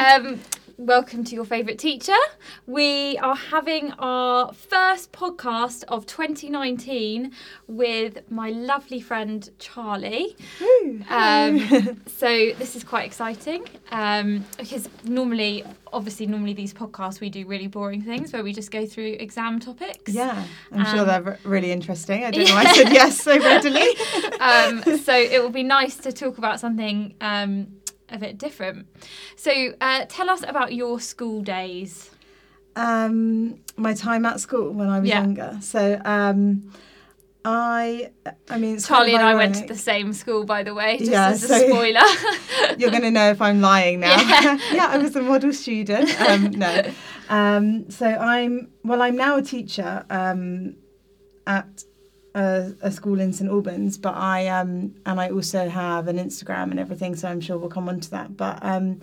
um, welcome to your favourite teacher. We are having our first podcast of 2019 with my lovely friend Charlie. Um, so this is quite exciting um, because normally, obviously, normally these podcasts we do really boring things where we just go through exam topics. Yeah, I'm sure Um, they're re- really interesting. I don't know why I said yes so readily. um, so it will be nice to talk about something um, a bit different. So uh, tell us about your school days. um, my time at school when I was Yeah. younger. So um, I, I mean, Charlie and I went to the same school, by the way, just Yeah, as a so- spoiler. You're going to know if I'm lying now. Yeah. Yeah, I was a model student. Um, no. Um, so I'm, well, I'm now a teacher um, at a, a school in St Albans, but I, um, and I also have an Instagram and everything, so I'm sure we'll come on to that. But um,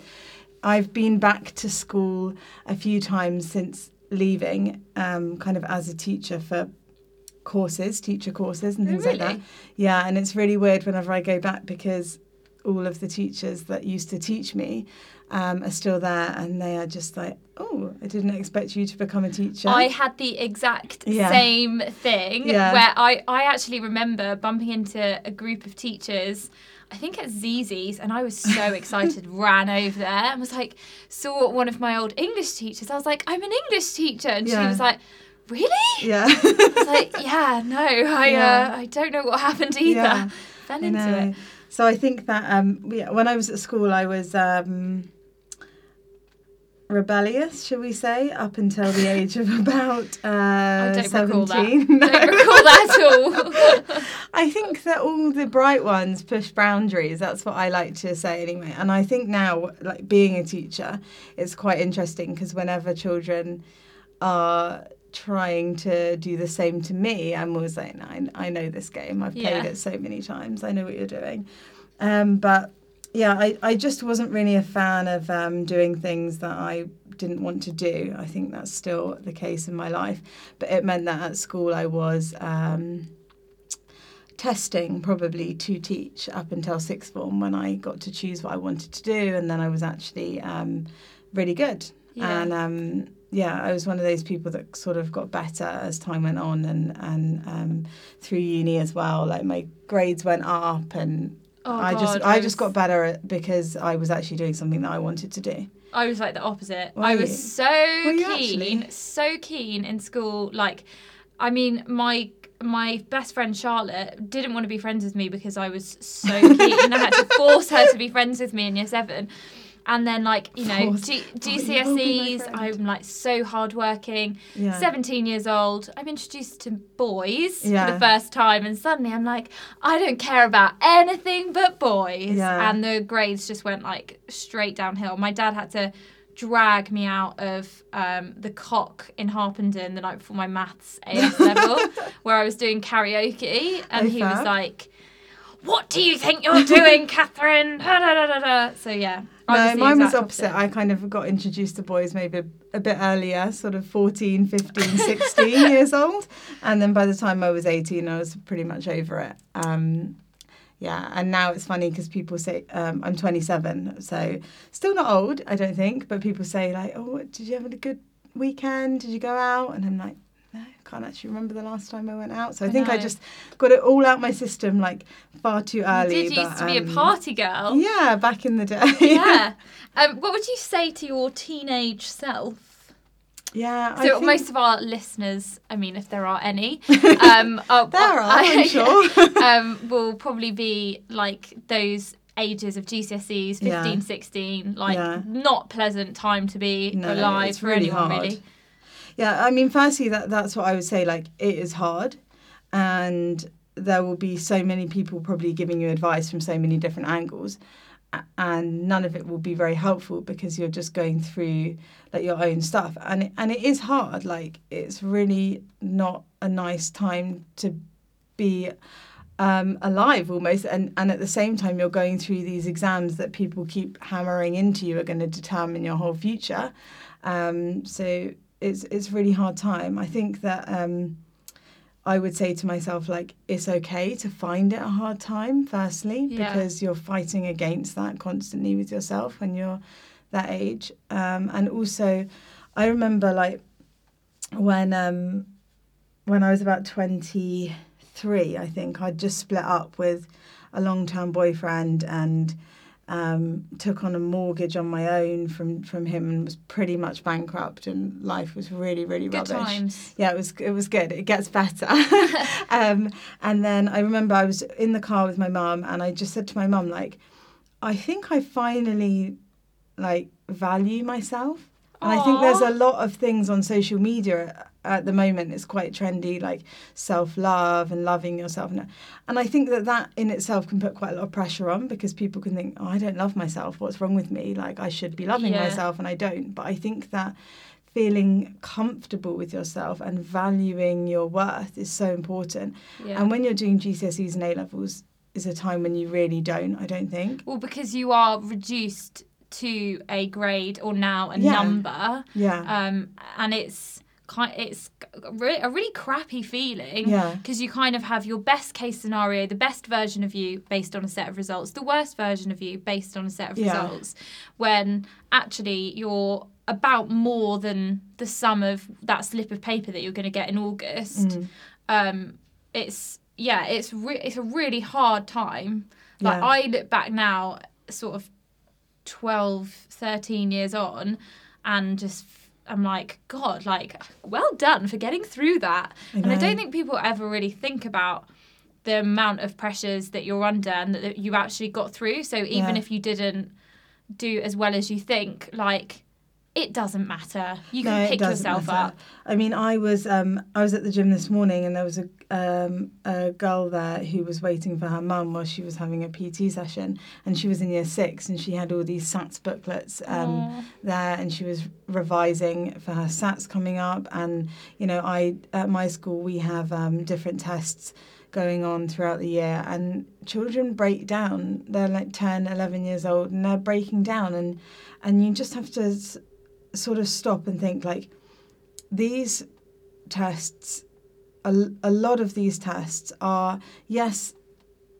I've been back to school a few times since leaving, um, kind of as a teacher for courses, teacher courses and Oh, things like that. Yeah, and it's really weird whenever I go back because all of the teachers that used to teach me um, are still there and they are just like, oh, I didn't expect you to become a teacher. I had the exact Yeah. same thing Yeah. where I, I actually remember bumping into a group of teachers. I think at Zizzi's, and I was so excited, ran over there and was like, saw one of my old English teachers. I was like, I'm an English teacher. And she was like, Really? yeah. I was like, Yeah, no, I Yeah. uh, I don't know what happened either. Yeah. Fell into it. So I think that um, yeah, when I was at school, I was um, rebellious, shall we say, up until the age of about uh, I don't recall that. 17. Don't recall that at all. I think that all the bright ones push boundaries. That's what I like to say anyway. And I think now, like being a teacher, it's quite interesting because whenever children are trying to do the same to me, I'm always like, no, I, I know this game. I've played Yeah. it so many times. I know what you're doing. Um, but yeah, I, I just wasn't really a fan of um, doing things that I didn't want to do. I think that's still the case in my life. But it meant that at school I was. Um, testing probably to teach up until sixth form when I got to choose what I wanted to do, and then I was actually um, really good. Yeah. And um, yeah, I was one of those people that sort of got better as time went on, and and um, through uni as well. Like my grades went up, and Oh, I God, just I, was- just got better at, because I was actually doing something that I wanted to do. I was like the opposite. Were I you? was so you keen, so keen in school. Like, I mean, my my best friend Charlotte didn't want to be friends with me because I was so keen. and I had to force her to be friends with me in year seven. And then, like you know, G- Oh, you will be my GCSEs. friend. I'm like so hardworking. Yeah. 17 years old. I'm introduced to boys for the first time, and suddenly I'm like, I don't care about anything but boys. Yeah. And the grades just went like straight downhill. My dad had to drag me out of um, the cock in Harpenden the night before my maths AS level, where I was doing karaoke, and Oh, he was like, "What do you think you're doing, Catherine?" Da, da, da. So yeah, No, mine was exact opposite. I kind of got introduced to boys maybe a, a bit earlier, sort of 14, 15, 16 years old. And then by the time I was 18, I was pretty much over it. Um, yeah, and now it's funny because people say um, I'm 27, so still not old, I don't think, but people say like, "Oh, did you have a good weekend? Did you go out?" And I'm like, "No, I can't actually remember the last time I went out." So I, I think I just got it all out my system like far too You early. did but, used to be a um, party girl. Yeah, back in the day. yeah. Um, what would you say to your teenage self? Yeah, I So think most of our listeners, I mean, if there are any, um, are, there are, I'm sure. um, will probably be like those ages of GCSEs, 15, Yeah. 16, like Yeah. not pleasant time to be No, alive for really anyone hard. really. Yeah, I mean, firstly, that that's what I would say. Like, it is hard, and there will be so many people probably giving you advice from so many different angles, and none of it will be very helpful because you're just going through like your own stuff, and it, and it is hard. Like, it's really not a nice time to be um, alive almost and, and at the same time you're going through these exams that people keep hammering into you are going to determine your whole future um, so it's it's a really hard time I think that um, I would say to myself like it's okay to find it a hard time firstly Yeah. because you're fighting against that constantly with yourself when you're that age. Um, and also, I remember like when um, when I was about twenty three, I think I'd just split up with a long term boyfriend and um, took on a mortgage on my own from from him and was pretty much bankrupt and life was really really Good rubbish. times. Yeah, it was it was good. It gets better. um, and then I remember I was in the car with my mum and I just said to my mum like, I think I finally like value myself. And I think there's a lot of things on social media at the moment. It's quite trendy, like self love and loving yourself. And, and I think that that in itself can put quite a lot of pressure on because people can think, oh, I don't love myself. What's wrong with me? Like, I should be loving Yeah. myself, and I don't. But I think that feeling comfortable with yourself and valuing your worth is so important. Yeah. And when you're doing GCSEs and A levels, is a time when you really don't, I don't think. well, because you are reduced to a grade or now a Yeah. number, Yeah. um, and it's kind it's a a really crappy feeling Yeah. because you kind of have your best case scenario, the best version of you based on a set of results, the worst version of you based on a set of Yeah. results, when actually you're about more than the sum of that slip of paper that you're going to get in August. Mm. Um, it's yeah, it's re- it's a really hard time. Like Yeah. I look back now, sort of 12, 13 years on, and just I'm like, God, like, well done for getting through that. I and I don't think people ever really think about the amount of pressures that you're under and that, you actually got through. So even Yeah. if you didn't do as well as you think, like, it doesn't matter. You No, can it pick yourself matter. up. I mean, I was um, I was at the gym this morning, and there was a um, a girl there who was waiting for her mum while she was having a PT session, and she was in year six, and she had all these SATs booklets um, there, and she was revising for her SATs coming up, and you know, I at my school we have um, different tests going on throughout the year and children break down they're like 10 11 years old and they're breaking down and and you just have to sort of stop and think like these tests a, a lot of these tests are yes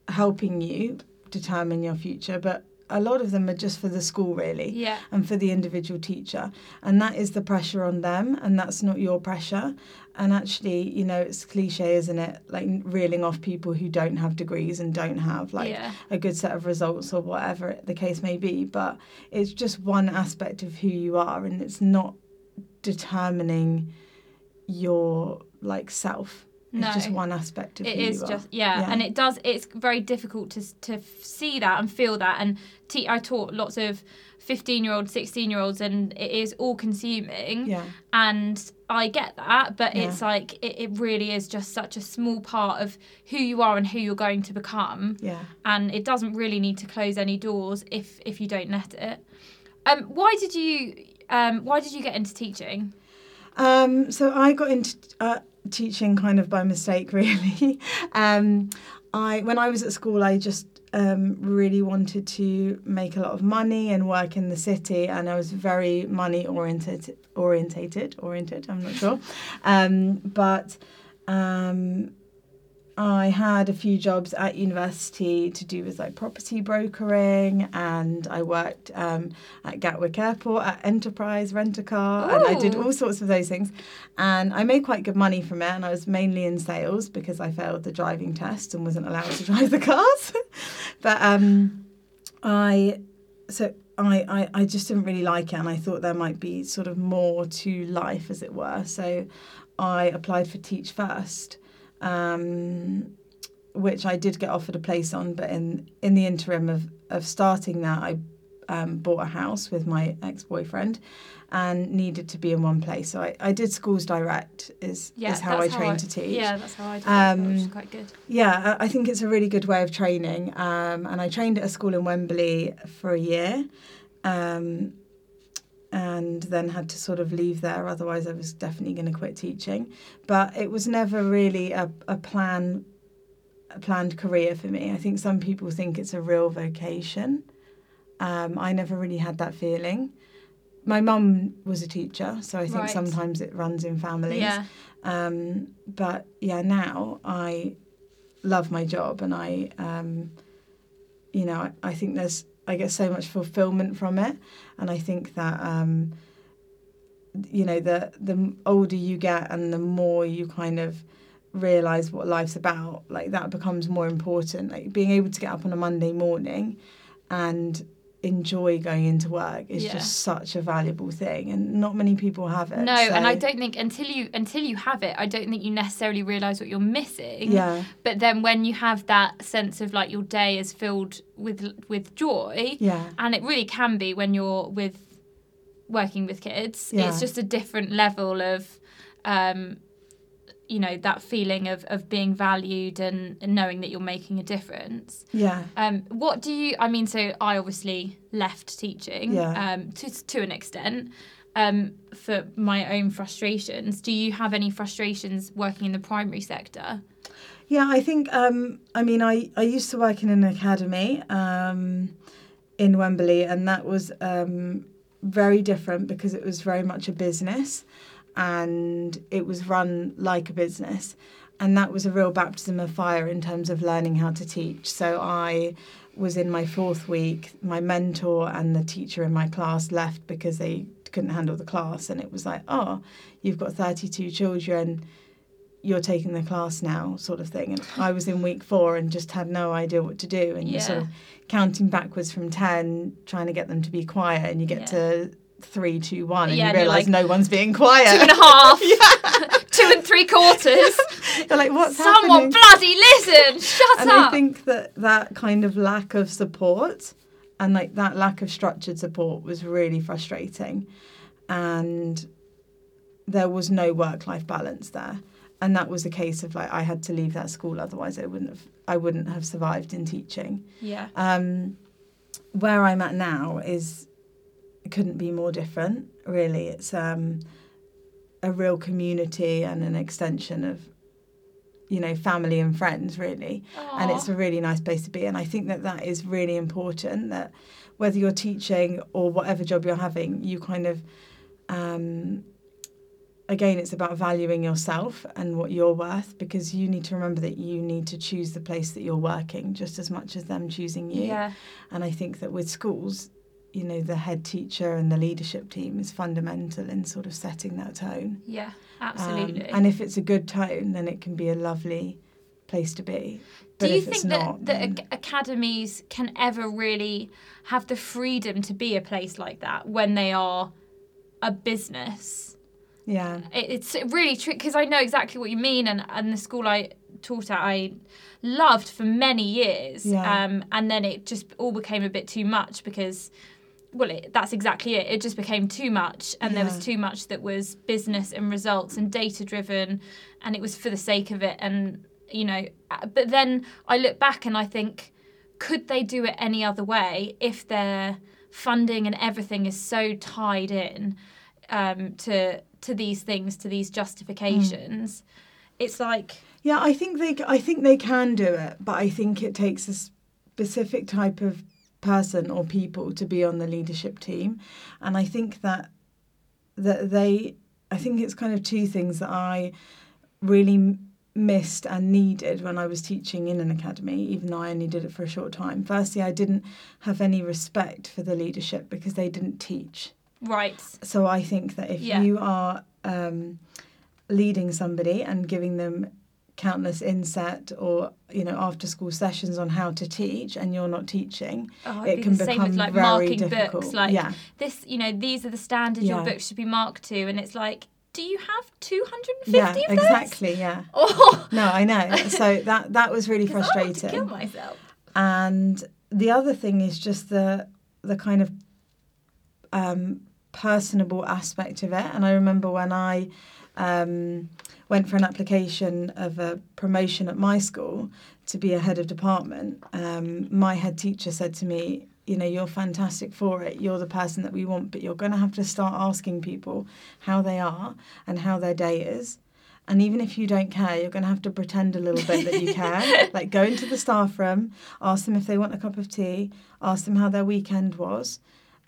helping you determine your future but a lot of them are just for the school really Yeah. and for the individual teacher and that is the pressure on them and that's not your pressure and actually you know it's cliche isn't it like reeling off people who don't have degrees and don't have like yeah. a good set of results or whatever the case may be but it's just one aspect of who you are and it's not determining your like self it's No. just one aspect of It who is you are It is just yeah. Yeah. and it does. It's very difficult to to see that and feel that. And te- I taught lots of fifteen year olds, sixteen year olds, and it is all consuming. yeah And I get that, but Yeah. it's like it, it really is just such a small part of who you are and who you're going to become. yeah And it doesn't really need to close any doors if if you don't let it. Um, why did you um, why did you get into teaching? Um, so I got into uh, teaching kind of by mistake, really. um, I when I was at school, I just um, really wanted to make a lot of money and work in the city, and I was very money oriented, orientated, oriented. I'm not sure, um, but. Um, I had a few jobs at university to do with like property brokering, and I worked um, at Gatwick Airport at Enterprise Rent a Car, and I did all sorts of those things. And I made quite good money from it, and I was mainly in sales because I failed the driving test and wasn't allowed to drive the cars. but um, I, so I, I, I just didn't really like it, and I thought there might be sort of more to life, as it were. So I applied for Teach First um, which I did get offered a place on, but in in the interim of of starting that, I um, bought a house with my ex boyfriend, and needed to be in one place. So I, I did schools direct is Yeah, is how I trained to teach. Yeah, that's how I did it, as which is Um, quite good. Yeah, I I think it's a really good way of training. Um, and I trained at a school in Wembley for a year. Um, and then had to sort of leave there, otherwise, I was definitely going to quit teaching. But it was never really a, a plan, a planned career for me. I think some people think it's a real vocation. Um, I never really had that feeling. My mum was a teacher, so I think Right. sometimes it runs in families. Yeah. Um, but yeah, now I love my job, and I, um, you know, I, I think there's I get so much fulfillment from it, and I think that um, you know the the older you get and the more you kind of realize what life's about, like that becomes more important. Like being able to get up on a Monday morning and enjoy going into work is Yeah. just such a valuable thing and not many people have it No, and I don't think until you until you have it, I don't think you necessarily realize what you're missing. yeah But then when you have that sense of like your day is filled with with joy, yeah and it really can be when you're with working with kids. Yeah. It's just a different level of um you know that feeling of, of being valued and, and knowing that you're making a difference. yeah Um, what do you? I mean, so I obviously left teaching Yeah. um, to to an extent um, for my own frustrations. Do you have any frustrations working in the primary sector? Yeah, I think. Um, I mean, I I used to work in an academy um, in Wembley, and that was um, very different because it was very much a business, and it was run like a business, and that was a real baptism of fire in terms of learning how to teach. So I was in my fourth week. My mentor and the teacher in my class left because they couldn't handle the class, and it was like, oh, you've got thirty-two children you're taking the class now sort of thing and i was in week four and just had no idea what to do and you're sort of counting backwards from 10 trying to get them to be quiet and you get Yeah. to three two one and Yeah, you and realize like, no one's being quiet. Two and a half, two and three quarters. you're like what's Someone happening? bloody listen! Shut and up. i think that that kind of lack of support and like that lack of structured support was really frustrating. And there was no work life balance there. And that was a case of like I had to leave that school otherwise I wouldn't have I wouldn't have survived in teaching. Yeah, um, where I'm at now is it couldn't be more different really. It's um, a real community and an extension of you know family and friends really. And it's a really nice place to be. And i think that that is really important that whether you're teaching or whatever job you're having you kind of um, again it's about valuing yourself and what you're worth because you need to remember that you need to choose the place that you're working just as much as them choosing you. Yeah, and i think that with schools you know the head teacher and the leadership team is fundamental in sort of setting that tone yeah, Um, absolutely. and if it's a good tone then it can be a lovely place to be Do you think that, not that then- academies can ever really have the freedom to be a place like that when they are a business? yeah it's really tricky because I know exactly what you mean, and, and the school I taught at, I loved for many years. Yeah. Um, and then it just all became a bit too much because, well, it, that's exactly it. It just became too much, and there was too much that was business and results and data driven, and it was for the sake of it. And, you know, but then I look back and I think, could they do it any other way if their funding and everything is so tied in um, to to these things, to these justifications? It's like Yeah, I think they I think they can do it, but I think it takes a specific type of person or people to be on the leadership team, and I think that that they I think it's kind of two things that I really missed and needed when I was teaching in an academy, even though I only did it for a short time. Firstly, I didn't have any respect for the leadership because they didn't teach. right, So I think that if Yeah. you are um, leading somebody and giving them countless inset or you know after school sessions on how to teach and you're not teaching oh, it be can become with like very marking difficult books. Like yeah this, you know, these are the standards your Yeah. books should be marked to, and it's like, do you have 250 yeah of those? exactly yeah Oh, no i know so that that was really 'cause I kill frustrating myself. and the other thing is just the the kind of um, personable aspect of it. And I remember when I um, went for an application of a promotion at my school to be a head of department, um, my head teacher said to me, you know, you're fantastic for it. You're the person that we want, but you're going to have to start asking people how they are and how their day is. And even if you don't care, you're going to have to pretend a little bit that you care. like go into the staff room, ask them if they want a cup of tea, ask them how their weekend was.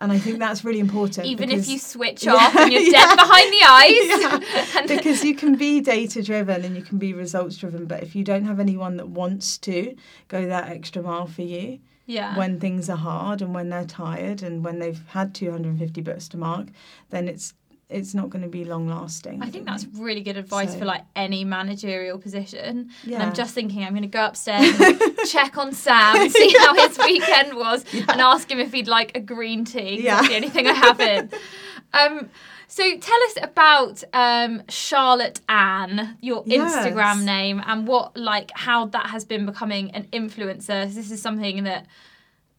And I think that's really important. Even if you switch Yeah, off and you're yeah. dead behind the eyes. Yeah, because you can be data driven and you can be results driven, but if you don't have anyone that wants to go that extra mile for you, Yeah. when things are hard and when they're tired and when they've had 250 books to mark, then it's it's not going to be long lasting. I think that's really good advice So- for like any managerial position. And Yeah. I'm just thinking I'm going to go upstairs and check on Sam, see how his weekend was, and ask him if he'd like a green tea. Yeah. That's the only thing I have in. Um, so tell us about um, Charlotte Ann, your Yes. Instagram name, and what like how that has been becoming an influencer. This is something that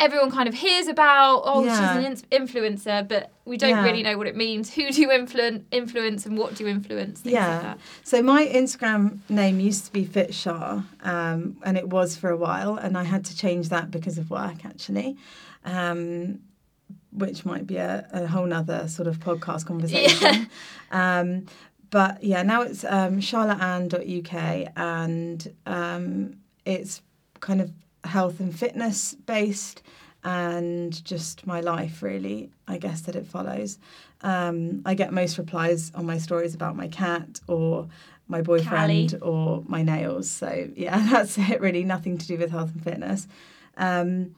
everyone kind of hears about. Oh, Yeah. she's an in- influencer, but we don't Yeah. really know what it means. Who do you influence, influence, and what do you influence? Yeah. like that. So my Instagram name used to be Fit Shah, um, and it was for a while, and I had to change that because of work actually, um, which might be a, a whole nother sort of podcast conversation. Um, but yeah, now it's um, charlotteann.uk, and um, it's kind of health and fitness based. And just my life, really, I guess that it follows. Um, I get most replies on my stories about my cat or my boyfriend or my nails. So yeah, that's it. Really, nothing to do with health and fitness. Um,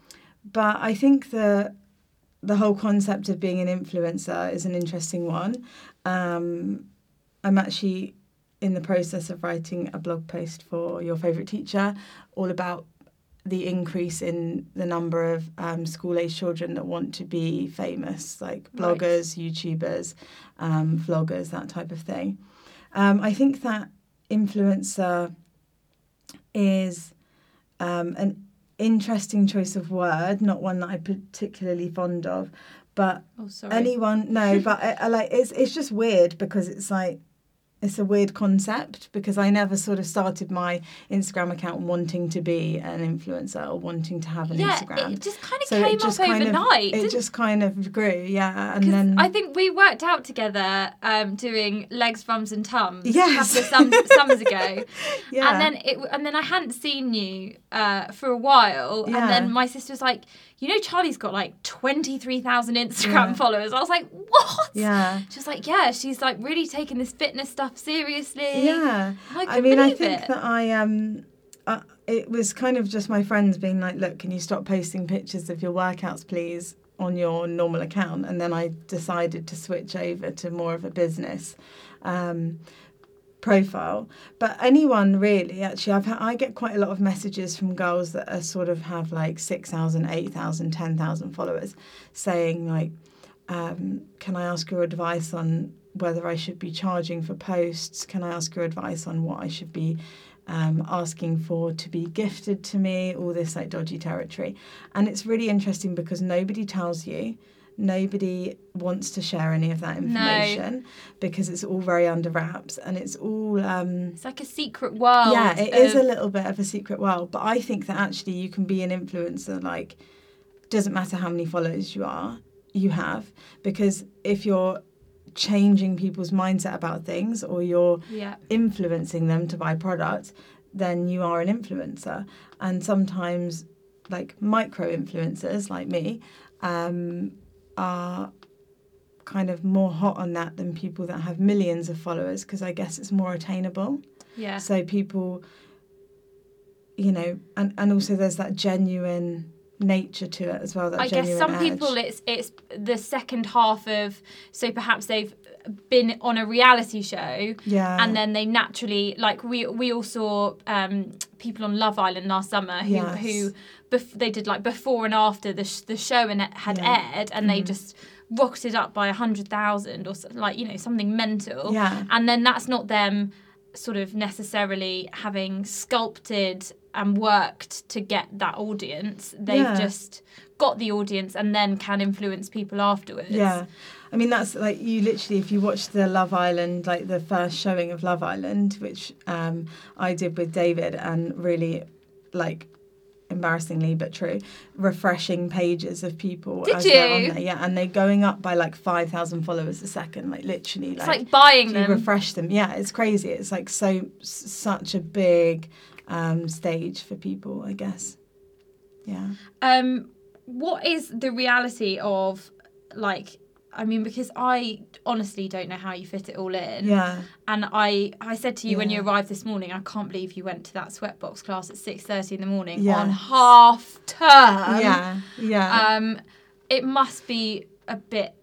but I think the the whole concept of being an influencer is an interesting one. Um, I'm actually in the process of writing a blog post for your favorite teacher, all about the increase in the number of um, school age children that want to be famous, like Right. bloggers, YouTubers, um, vloggers, that type of thing. Um, I think that influencer is um, an interesting choice of word, not one that I'm particularly fond of, but Oh, sorry. anyone no but I, I like it's it's just weird because it's like it's a weird concept because I never sort of started my Instagram account wanting to be an influencer or wanting to have an yeah, Instagram. it just kind of So came it just up kind overnight. Of, it just kind of grew, yeah. And then I think we worked out together um, doing legs, bums, and tums Yes. a couple of sum- summers ago, yeah. and then it and then I hadn't seen you uh, for a while, and then my sister was like, "You know, Charlie's got like twenty three thousand Instagram Yeah. followers." I was like, "What?" yeah. She was like, "Yeah, she's like really taking this fitness stuff seriously." Yeah. I, I mean, I think it. that I um, uh, it was kind of just my friends being like, "Look, can you stop posting pictures of your workouts, please, on your normal account?" And then I decided to switch over to more of a business um, profile. But anyone really, actually, I've I get quite a lot of messages from girls that are sort of have like 6,000, 8,000, 10,000 followers, saying like, um, "Can I ask your advice on?" Whether I should be charging for posts, can I ask your advice on what I should be um, asking for to be gifted to me, all this like dodgy territory. And it's really interesting because nobody tells you, nobody wants to share any of that No. information because it's all very under wraps and it's all. Um, It's like a secret world. yeah, it is of- a little bit of a secret world, but I think that actually you can be an influencer. Like, doesn't matter how many followers you are, you have, because if you're changing people's mindset about things or you're yeah. influencing them to buy products, then you are an influencer. And sometimes, like micro influencers like me, um, are kind of more hot on that than people that have millions of followers because I guess it's more attainable. Yeah. So people, you know, and, and also there's that genuine nature to it as well. That I guess some edge. people it's it's the second half of so perhaps they've been on a reality show yeah, and then they naturally like we we all saw um, people on Love Island last summer who Yes. who bef- they did like before and after the sh- the show and it had Yeah. aired and they Mhm. just rocketed up by a hundred thousand or s- like you know something mental yeah, and then that's not them sort of necessarily having sculpted and worked to get that audience they've Yeah. just got the audience and then can influence people afterwards Yeah. I mean, that's like you literally, if you watch the Love Island, like the first showing of Love Island, which um, I did with David, and really like embarrassingly but true, refreshing pages of people. Did as they're on you? there. Yeah, and they're going up by like 5,000 followers a second, like literally. it's like, like buying them refresh them. Yeah, it's crazy. It's like so, such a big um, stage for people, I guess. Yeah. um what is the reality of like I mean, because I honestly don't know how you fit it all in. Yeah. And I, I said to you when you arrived this morning, I can't believe you went to that sweatbox class at six thirty in the morning Yeah. on half term. yeah. Yeah. Um, it must be a bit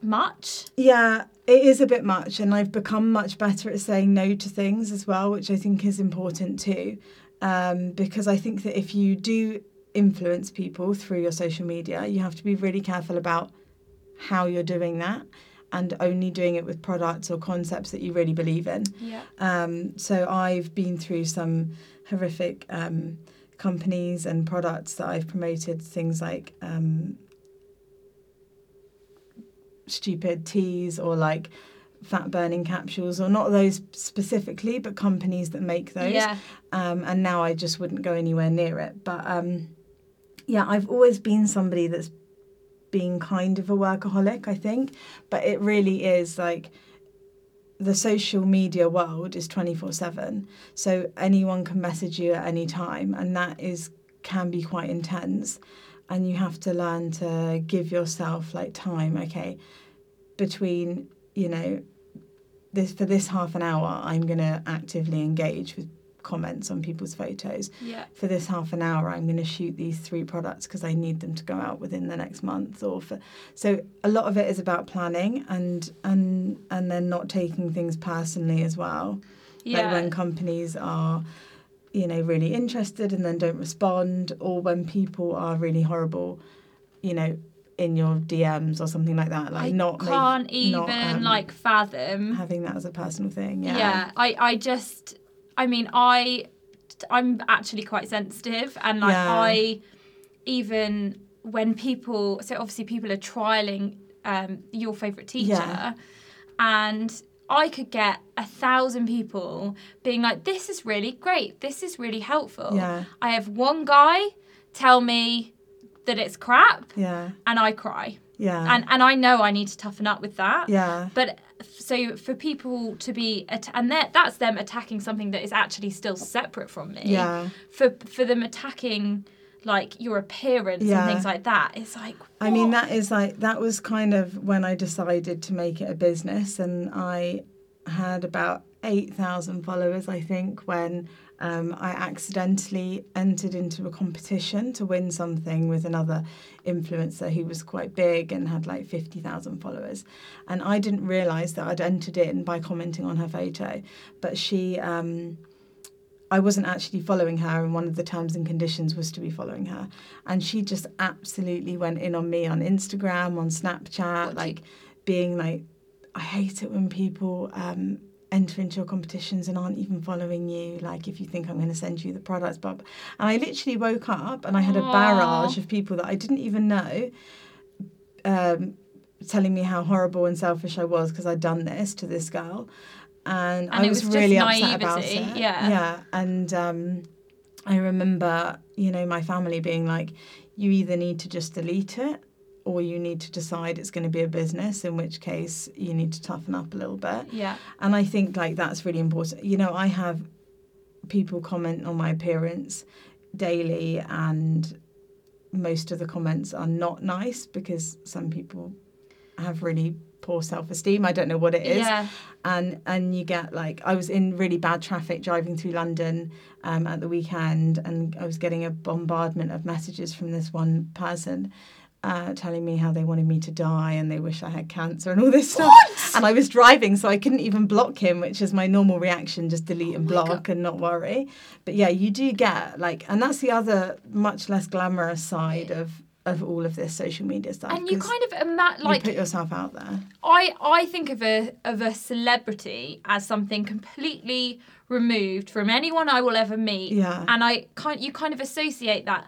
much. Yeah, it is a bit much, and I've become much better at saying no to things as well, which I think is important too. Um, because I think that if you do influence people through your social media, you have to be really careful about how you're doing that and only doing it with products or concepts that you really believe in. Yeah. Um, so I've been through some horrific um, companies and products that I've promoted, things like um, stupid teas or like fat burning capsules, or not those specifically, but companies that make those. Yeah. Um, and now I just wouldn't go anywhere near it. But um, yeah, I've always been somebody that's been kind of a workaholic, I think. But it really is like the social media world is 24 7 so anyone can message you at any time and that is can be quite intense and you have to learn to give yourself like time okay between you know this for this half an hour i'm going to actively engage with comments on people's photos Yeah. for this half an hour i'm going to shoot these three products because i need them to go out within the next month or for so a lot of it is about planning and and and then not taking things personally as well Yeah. like when companies are you know really interested and then don't respond or when people are really horrible you know in your dms or something like that like I not make- can't even not, um, like fathom. having that as a personal thing yeah yeah. I, I just i mean i i'm actually quite sensitive and like Yeah. i even when people so obviously people are trialing um your favorite teacher Yeah. and I could get a thousand people being like, "This is really great. This is really helpful." Yeah. I have one guy tell me that it's crap, yeah and I cry, yeah and and I know I need to toughen up with that. yeah But so for people to be at- and that that's them attacking something that is actually still separate from me. yeah For for them attacking like your appearance Yeah. and things like that, it's like. I mean, that is like, that was kind of when I decided to make it a business, and I had about 8,000 followers, I think, when um, I accidentally entered into a competition to win something with another influencer who was quite big and had like 50,000 followers. And I didn't realize that I'd entered in by commenting on her photo, but she. Um, I wasn't actually following her, and one of the terms and conditions was to be following her. And she just absolutely went in on me on Instagram, on Snapchat, What like being like, I hate it when people um, enter into your competitions and aren't even following you. Like, if you think I'm going to send you the products, but and I literally woke up and I had a barrage of people that I didn't even know. Um, telling me how horrible and selfish I was because I'd done this to this girl, and, And I was, was really upset about it. yeah. yeah, and um, I remember, you know, my family being like, "You either need to just delete it, or you need to decide it's going to be a business. In which case, you need to toughen up a little bit." Yeah. And I think like that's really important. You know, I have people comment on my appearance daily, and most of the comments are not nice because some people have really poor self-esteem. I don't know what it is Yeah. and and you get like I was in really bad traffic driving through London um, at the weekend, and I was getting a bombardment of messages from this one person. Uh, telling me how they wanted me to die and they wish I had cancer and all this stuff. What? And I was driving, so I couldn't even block him, which is my normal reaction just delete and Oh my block and not worry. But yeah, you do get like, and that's the other much less glamorous side of, of all of this social media stuff. And you kind of ima- you like put yourself out there. I I think of a of a celebrity as something completely removed from anyone I will ever meet. Yeah. And I kind you kind of associate that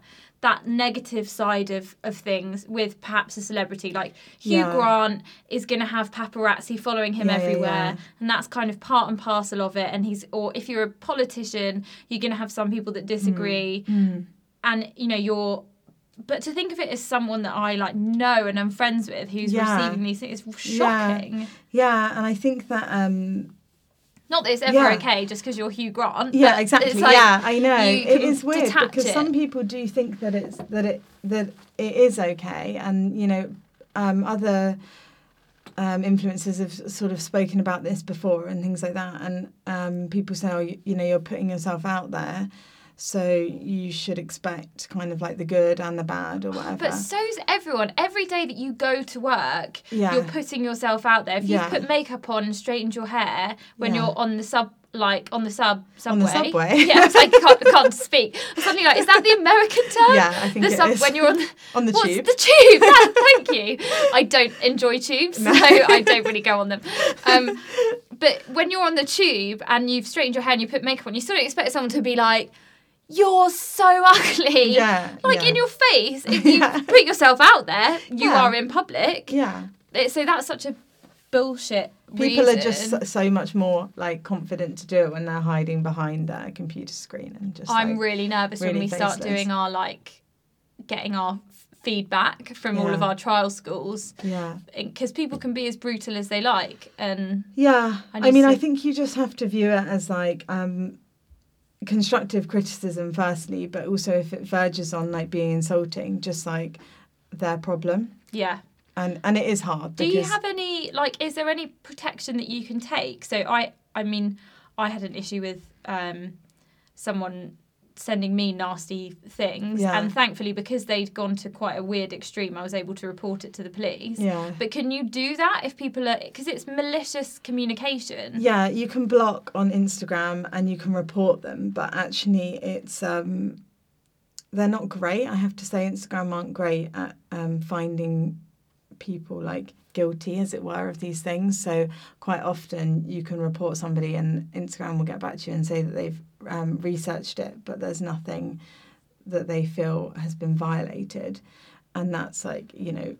that negative side of, of things with perhaps a celebrity like Hugh Yeah. Grant is going to have paparazzi following him Yeah, everywhere yeah. and that's kind of part and parcel of it and he's or if you're a politician you're going to have some people that disagree Mm. and you know you're but to think of it as someone that I like know and I'm friends with who's receiving these things is shocking. Yeah, and I think that um, Not that it's ever Yeah. okay just because you're Hugh Grant. Yeah, exactly. it's like yeah, I know. It is weird because it. some people do think that it's that it that it is okay, and you know, um, other um, influencers have sort of spoken about this before and things like that, and um, people say, oh, you, you know, you're putting yourself out there, so you should expect kind of like the good and the bad or whatever. But so's everyone. Every day that you go to work, Yeah. you're putting yourself out there. If Yeah. you've put makeup on and straightened your hair when Yeah. you're on the sub, like on the sub On subway. the subway. Yeah, it's like I can't, can't speak. I'm like, is that the American term? Yeah, I think the it sub is. when you're on the, on the what's tube. the tube? Yeah, thank you. I don't enjoy tubes, No. so I don't really go on them. Um, but when you're on the tube and you've straightened your hair and you put makeup on, you sort of expect someone to be like, "You're so ugly." Yeah, Like yeah. in your face. If you Yeah. put yourself out there, you Yeah. are in public. yeah. It- So that's such a bullshit. People are just so, much more like confident to do it when they're hiding behind their computer screen and just. I'm like, really nervous when really we start doing our like getting our feedback from all of our trial schools Yeah. because people can be as brutal as they like and Yeah, I I, mean, I think you just have to view it as like um, constructive criticism, firstly, but also if it verges on like being insulting, just like their problem, yeah and and it is hard. do you have any like is there any protection that you can take so i i mean i had an issue with um someone sending me nasty things Yeah. and thankfully because they'd gone to quite a weird extreme i was able to report it to the police Yeah. but can you do that if people are because it's malicious communication Yeah, you can block on Instagram and you can report them, but actually, it's um, they're not great. I have to say, Instagram aren't great at um, finding people like guilty, as it were, of these things. So quite often, you can report somebody, and Instagram will get back to you and say that they've um, researched it, but there's nothing that they feel has been violated, and that's like you know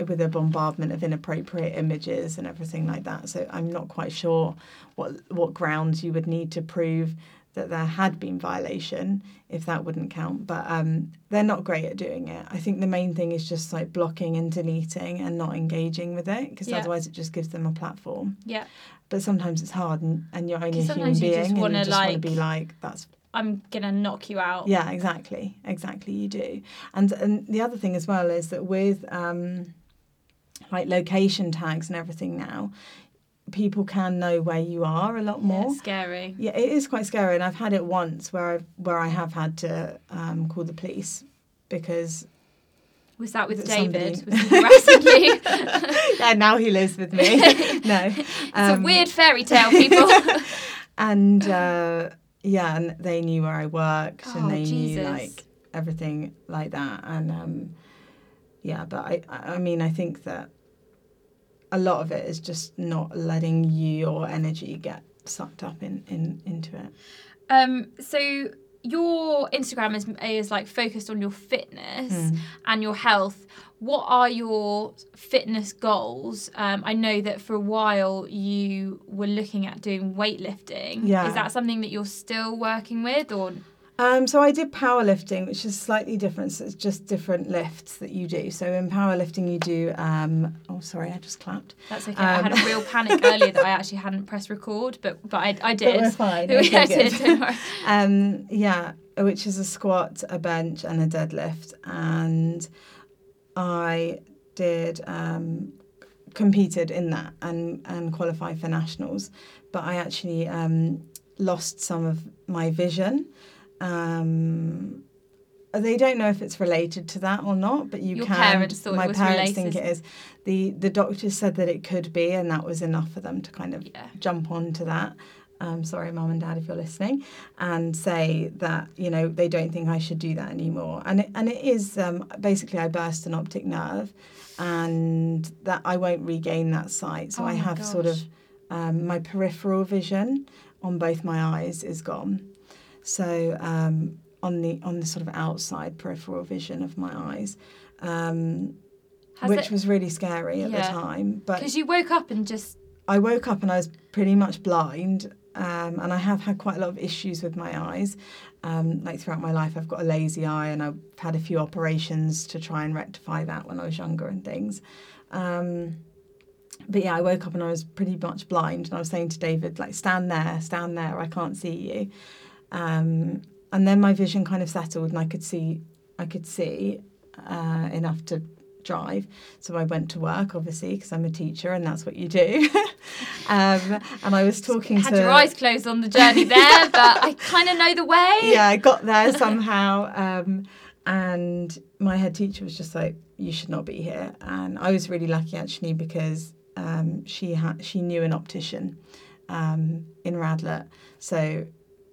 with a bombardment of inappropriate images and everything like that. So I'm not quite sure what what grounds you would need to prove that there had been violation if that wouldn't count. But um, they're not great at doing it. I think the main thing is just like blocking and deleting and not engaging with it because Yeah. otherwise it just gives them a platform. yeah But sometimes it's hard and, and you're only a human being just and wanna, you just want to be like that's i'm gonna knock you out yeah, exactly, exactly. You do, and and the other thing as well is that with um, like location tags and everything now, people can know where you are a lot more. it's scary Yeah, it is quite scary, and I've had it once where I where I have had to um, call the police because was that with david somebody- was he harassing you yeah, now he lives with me. no, it's Um, a weird fairy tale people and uh, yeah, and they knew where I worked, Oh, and they Jesus. knew like everything like that, and um, yeah. But I I mean, I think that a lot of it is just not letting your energy get sucked up in, in into it. Um, so your Instagram is is like focused on your fitness Hmm. and your health. What are your fitness goals? Um, I know that for a while you were looking at doing weightlifting. Yeah. Is that something that you're still working with, or Um, so I did powerlifting, which is slightly different. So it's just different lifts that you do. So in powerlifting, you do. Um, oh, sorry, I just clapped. that's okay? I had a Um, real panic earlier that I actually hadn't pressed record, but but I, I did. But we're fine. Okay, I did. good. Don't worry. Um, yeah, which is a squat, a bench, and a deadlift. And I did um, competed in that and and qualified for nationals, but I actually um, lost some of my vision. Um, they don't know if it's related to that or not, but you Your can. parents thought it my was parents think it is. the The doctors said that it could be, and that was enough for them to kind of Yeah. jump onto that. Um, sorry, mum and dad, if you're listening, and say that you know they don't think I should do that anymore. And it, and it is um, basically I burst an optic nerve, and that I won't regain that sight. So Oh I have sort of um, my peripheral vision on both my eyes is gone. So um, on the on the sort of outside peripheral vision of my eyes, um, which it? was really scary at Yeah. the time. But Because you woke up and just I woke up and I was pretty much blind, um, and I have had quite a lot of issues with my eyes. Um, like throughout my life, I've got a lazy eye, and I've had a few operations to try and rectify that when I was younger and things. Um, but yeah, I woke up and I was pretty much blind, and I was saying to David, like, stand there, stand there, I can't see you. Um, and then my vision kind of settled, and I could see, I could see uh, enough to drive. So I went to work, obviously, because I'm a teacher and that's what you do. um, and I was talking Had to. your eyes closed on the journey there, but I kind of know the way. yeah, I got there somehow. Um, and my head teacher was just like, "You should not be here." And I was really lucky actually because um, she had she knew an optician um, in Radlett, so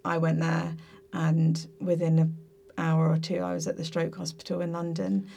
I went there, and within an hour or two, I was at the stroke hospital in London,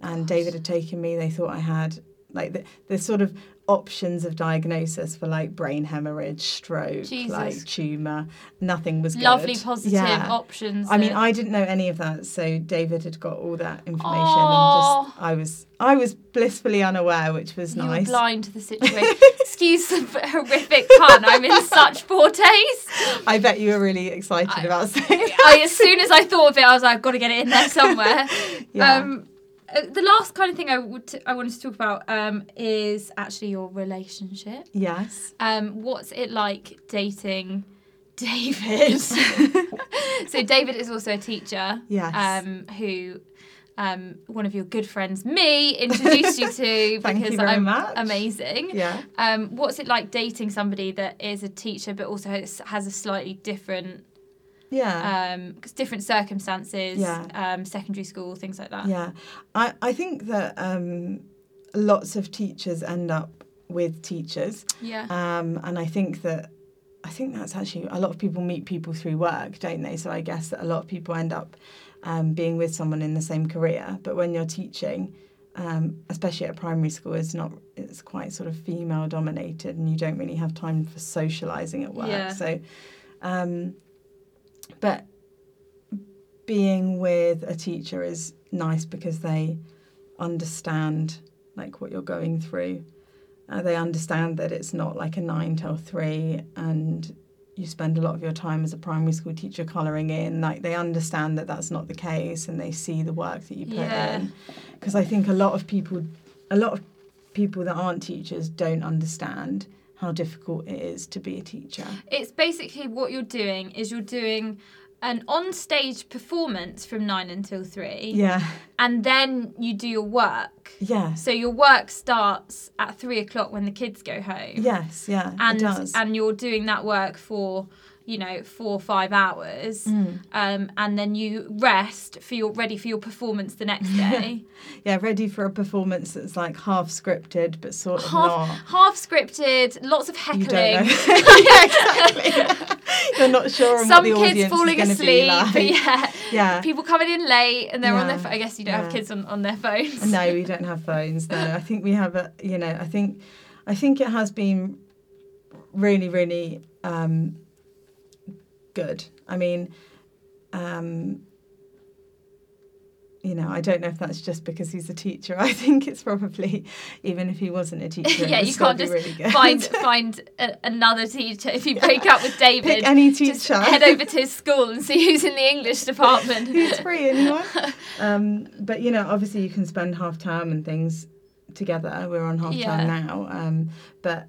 and David had taken me. They thought I had like the, the sort of options of diagnosis for like brain hemorrhage, stroke, Jesus. like tumor. Nothing was good. Lovely positive Yeah. options. I mean, I didn't know any of that, so David had got all that information, Aw. and just I was I was blissfully unaware, which was you nice. were blind to the situation. Excuse the horrific pun. I'm in such poor taste. I bet you were really excited about saying. I, as soon as I thought of it, I was like, I've got to get it in there somewhere. Yeah. Um, uh, the last kind of thing I would t- I wanted to talk about um, is actually your relationship. yes. Um, what's it like dating David? so David is also a teacher. Yes. Um, who um, one of your good friends, me, introduced you to Thank you because I'm much. amazing. Yeah. Um, what's it like dating somebody that is a teacher but also has, has a slightly different, Yeah. um, 'cause different circumstances, Yeah. um, secondary school, things like that? Yeah, I, I think that um, lots of teachers end up with teachers, Yeah. um, and I think that I think that's actually a lot of people meet people through work, don't they? So I guess that a lot of people end up um, being with someone in the same career. But when you're teaching, um, especially at primary school, it's not it's quite sort of female dominated, and you don't really have time for socialising at work. Yeah. So, um, but being with a teacher is nice because they understand like what you're going through. Uh, they understand that it's not like a nine till three and you spend a lot of your time as a primary school teacher colouring in. Like they understand that that's not the case and they see the work that you put Yeah. in. Because I think a lot of people, a lot of people that aren't teachers don't understand how difficult it is to be a teacher. It's basically what you're doing is you're doing an on-stage performance from nine until three, Yeah. and then you do your work. Yeah. So your work starts at three o'clock when the kids go home. Yes. Yeah. and and you're doing that work for you know four or five hours Mm. um, and then you rest for your ready for your performance the next day yeah, ready for a performance that's like half scripted but sort of half not. half scripted lots of You don't heckling know. yeah, exactly. You're not sure on some kids audience falling is going be asleep like. but yeah Yeah. people coming in late and they're on their Yeah. pho- i guess you don't have kids on, on their phones No, we don't have phones. No, I think we have a. You know, I think, I think it has been really, really um, good. I mean, um, you know, I don't know if that's just because he's a teacher. I think it's probably even if he wasn't a teacher. yeah you can't just really find find a, another teacher if you break up with david Pick any teacher. head over to his school and see who's in the english department Who's free anyone? um, but you know, obviously you can spend half term and things together. We're on half Yeah. term now, um, but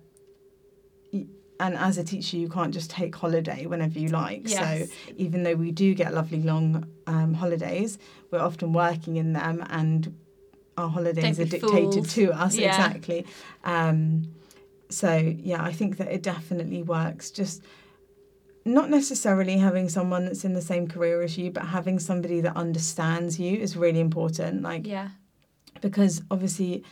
and as a teacher, you can't just take holiday whenever you like. Yes. So even though we do get lovely long um, holidays, we're often working in them, and our holidays are dictated fooled. to us Yeah. exactly. Um, so yeah, I think that it definitely works. Just not necessarily having someone that's in the same career as you, but having somebody that understands you is really important. Like yeah because obviously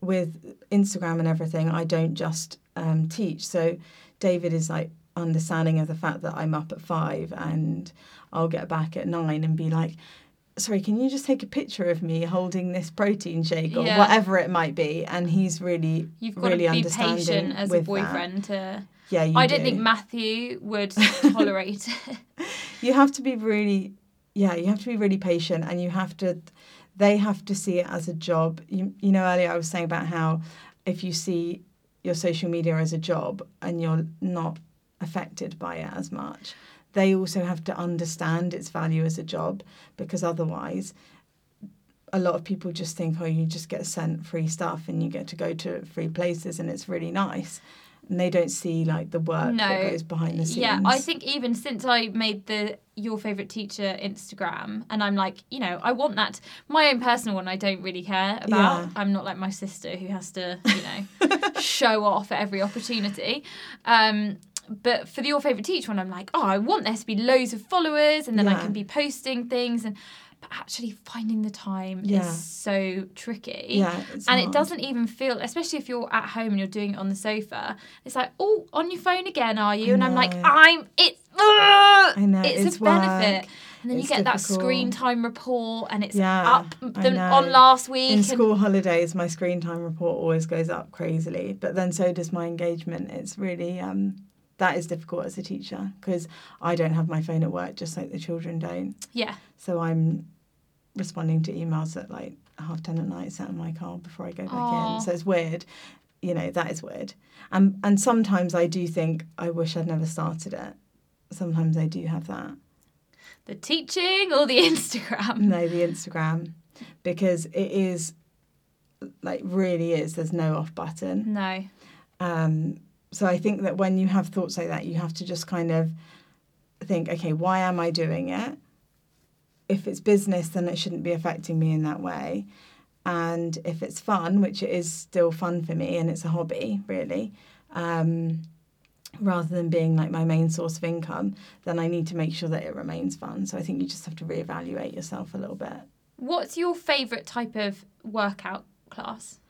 with Instagram and everything, I don't just um, teach. So David is like understanding of the fact that I'm up at five and I'll get back at nine and be like, sorry, can you just take a picture of me holding this protein shake or Yeah. whatever it might be? And he's really, You've got really to be understanding patient as a with that. boyfriend to. Yeah, you I don't think Matthew would tolerate it. you have to be really yeah you have to be really patient and you have to they have to see it as a job you, you know earlier i was saying about how if you see your social media as a job and you're not affected by it as much they also have to understand its value as a job because otherwise a lot of people just think, oh, you just get sent free stuff and you get to go to free places and it's really nice. And they don't see like the work that goes behind the scenes. Yeah, I think even since I made the your favorite teacher Instagram, and I'm like, you know, I want that. My own personal one, I don't really care about. Yeah. I'm not like my sister who has to, you know, show off at every opportunity. Um, but for the your favorite teacher one, I'm like, oh, I want there to be loads of followers, and then I can be posting things and. But actually, finding the time Yeah. is so tricky. Yeah, and it doesn't even feel especially if you're at home and you're doing it on the sofa it's like oh on your phone again are you? And i'm like i'm it's I know, it's, it's a benefit. And then you it's get that screen time report and it's Yeah, up the, on last week In school holidays, my screen time report always goes up crazily, but then so does my engagement. It's really um, that is difficult as a teacher because I don't have my phone at work, just like the children don't. yeah So I'm responding to emails at like half ten at night, sat in my car before I go back Aw. in. So it's weird. You know that is weird. And and sometimes I do think I wish I'd never started it. Sometimes I do have that. the teaching or the instagram No, the Instagram, because it is like really is. There's no off button. no Um, so I think that when you have thoughts like that, you have to just kind of think, okay, why am I doing it? If it's business, then it shouldn't be affecting me in that way. And if it's fun, which it is still fun for me and it's a hobby, really, um, rather than being like my main source of income, then I need to make sure that it remains fun. So I think you just have to reevaluate yourself a little bit. what's your favorite type of workout class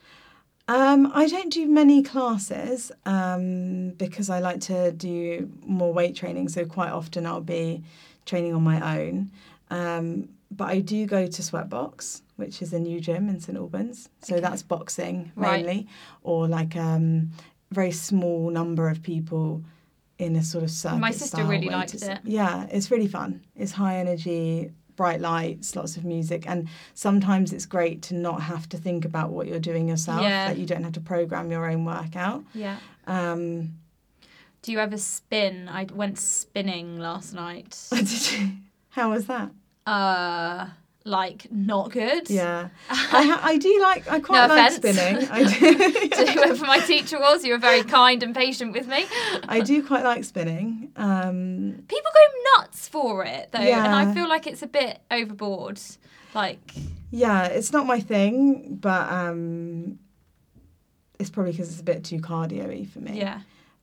Um, I don't do many classes um, because I like to do more weight training. So quite often I'll be training on my own. Um, but I do go to Sweatbox, which is a new gym in St Albans. So Okay. that's boxing Right. mainly, or like um, very small number of people in a sort of circuit. My sister really liked it. Yeah, it's really fun. It's high energy, bright lights, lots of music, and sometimes it's great to not have to think about what you're doing yourself. Yeah. That you don't have to program your own workout. yeah Um, do you ever spin i went spinning last night did you? How was that? uh like not good Yeah, I, I do like. I quite No like offence. spinning. I to do. whoever my teacher was, you were very kind and patient with me. I do quite like spinning. Um, People go nuts for it though, and I feel like it's a bit overboard. Like, yeah, it's not my thing, but um, it's probably because it's a bit too cardio-y for me. yeah,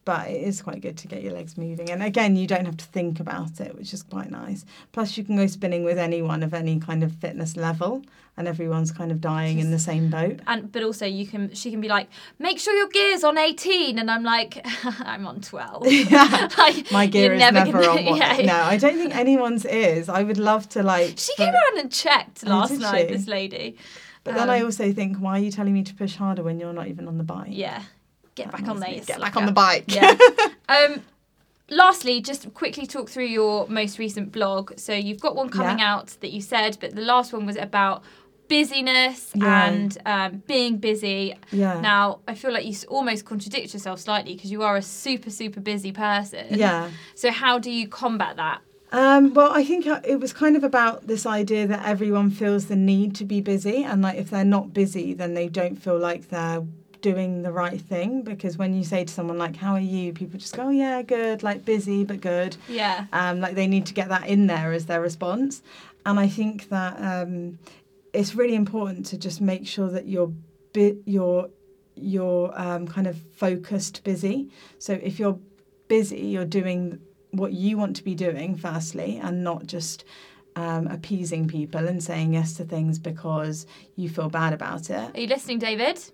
but it is quite good to get your legs moving. And again, you don't have to think about it, which is quite nice. Plus, you can go spinning with anyone of any kind of fitness level, and everyone's kind of dying in the same boat. and but also you can. She can be like, make sure your gear's on eighteen, and I'm like, I'm on twelve. Yeah. like, My gear is never never, on one. yeah. No, I don't think anyone's is. I would love to like. She came around and checked Oh, last night. she? This lady. But then I um, also think, why are you telling me to push harder when you're not even on the bike? Yeah, get back on annoys there. me. you Get back on the bike. Yeah. um, lastly, just quickly talk through your most recent blog. So you've got one coming Yeah. out that you said, but the last one was about busyness Yeah. and um, being busy. yeah. Now, I feel like you almost contradict yourself slightly because you are a super, super busy person. yeah. So how do you combat that? Um, well, I think uh, it was kind of about this idea that everyone feels the need to be busy, and like if they're not busy, then they don't feel like they're doing the right thing. Because when you say to someone like, "How are you?" people just go, "Oh yeah, good," like busy but good. Yeah. Um, like they need to get that in there as their response, and I think that um, it's really important to just make sure that you're bit you're you're um, kind of focused busy. So if you're busy, you're doing what you want to be doing firstly, and not just um, appeasing people and saying yes to things because you feel bad about it. Are you listening, David?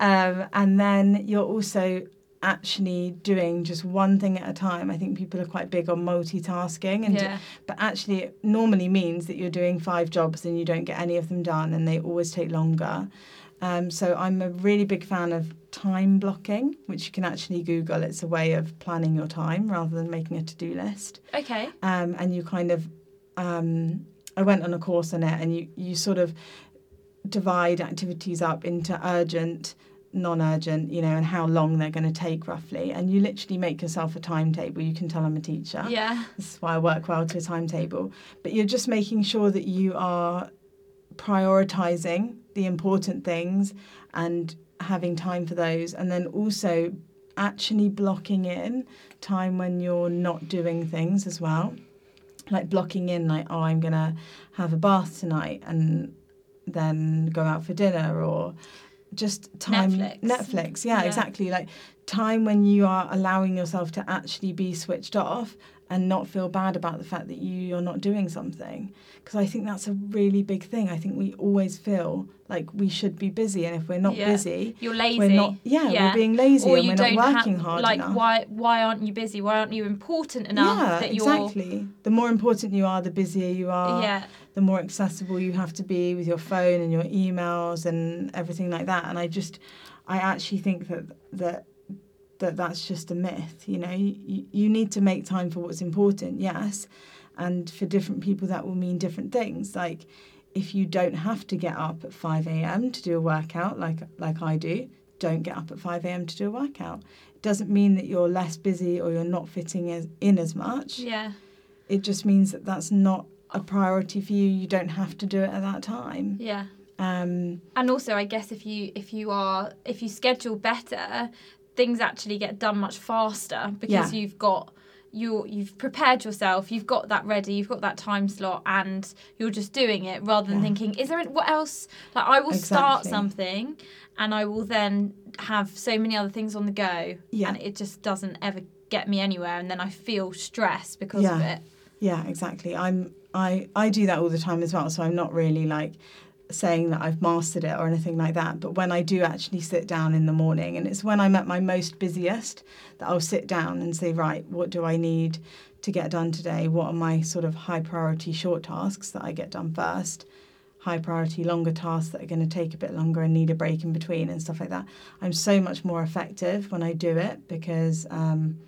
um, and then you're also actually doing just one thing at a time. I think people are quite big on multitasking, and Yeah. but actually, it normally means that you're doing five jobs and you don't get any of them done, and they always take longer. Um, so I'm a really big fan of time blocking, which you can actually Google. It's a way of planning your time rather than making a to-do list Okay. um, and you kind of um, I went on a course on it and you you sort of divide activities up into urgent non-urgent you know and how long they're going to take roughly and you literally make yourself a timetable you can tell i'm a teacher Yeah. this is why i work well to a timetable but you're just making sure that you are prioritizing the important things and having time for those and then also actually blocking in time when you're not doing things as well like blocking in like oh i'm gonna have a bath tonight and then go out for dinner or just time Netflix. Netflix yeah, Yeah. exactly like time when you are allowing yourself to actually be switched off and not feel bad about the fact that you, you're not doing something because i think that's a really big thing i think we always feel like we should be busy and if we're not Yeah. busy You're lazy. we're not yeah, Yeah. we're being lazy or and we're not working have hard like enough why why aren't you busy? Why aren't you important enough yeah that you're exactly the more important you are the busier you are yeah the more accessible you have to be with your phone and your emails and everything like that. And I just, I actually think that that that that's just a myth. You know, you, you need to make time for what's important, yes, and for different people that will mean different things. Like if you don't have to get up at five a.m. to do a workout, like like I do, don't get up at five a.m. to do a workout. It doesn't mean that you're less busy or you're not fitting as, in as much yeah it just means that that's not a priority for you you don't have to do it at that time yeah. um And also, I guess if you if you are if you schedule better, things actually get done much faster because Yeah. you've got you you've prepared yourself, you've got that ready, you've got that time slot, and you're just doing it rather than Yeah. thinking, is there any- what else? Like I will start something, and I will then have so many other things on the go, Yeah. and it just doesn't ever get me anywhere, and then I feel stress because of it. yeah exactly i'm i i do that all the time as well so i'm not really like saying that i've mastered it or anything like that but when i do actually sit down in the morning and it's when i'm at my most busiest that i'll sit down and say right what do i need to get done today? What are my sort of high priority short tasks that i get done first? High priority longer tasks that are going to take a bit longer and need a break in between and stuff like that. I'm so much more effective when i do it because um,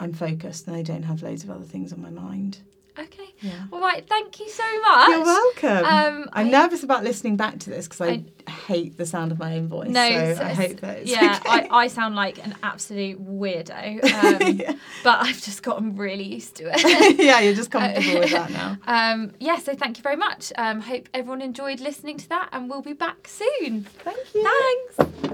i'm focused and i don't have loads of other things on my mind Okay. yeah All right. Thank you so much. you're welcome Um, i'm I- nervous about listening back to this because I, hate the sound of my own voice No, so so i hope that it's yeah, okay. I, I sound like an absolute weirdo, um, yeah. but I've just gotten really used to it. yeah you're just comfortable with that now um, yeah, so thank you very much. Um, hope everyone enjoyed listening to that, and we'll be back soon. thank you Thanks.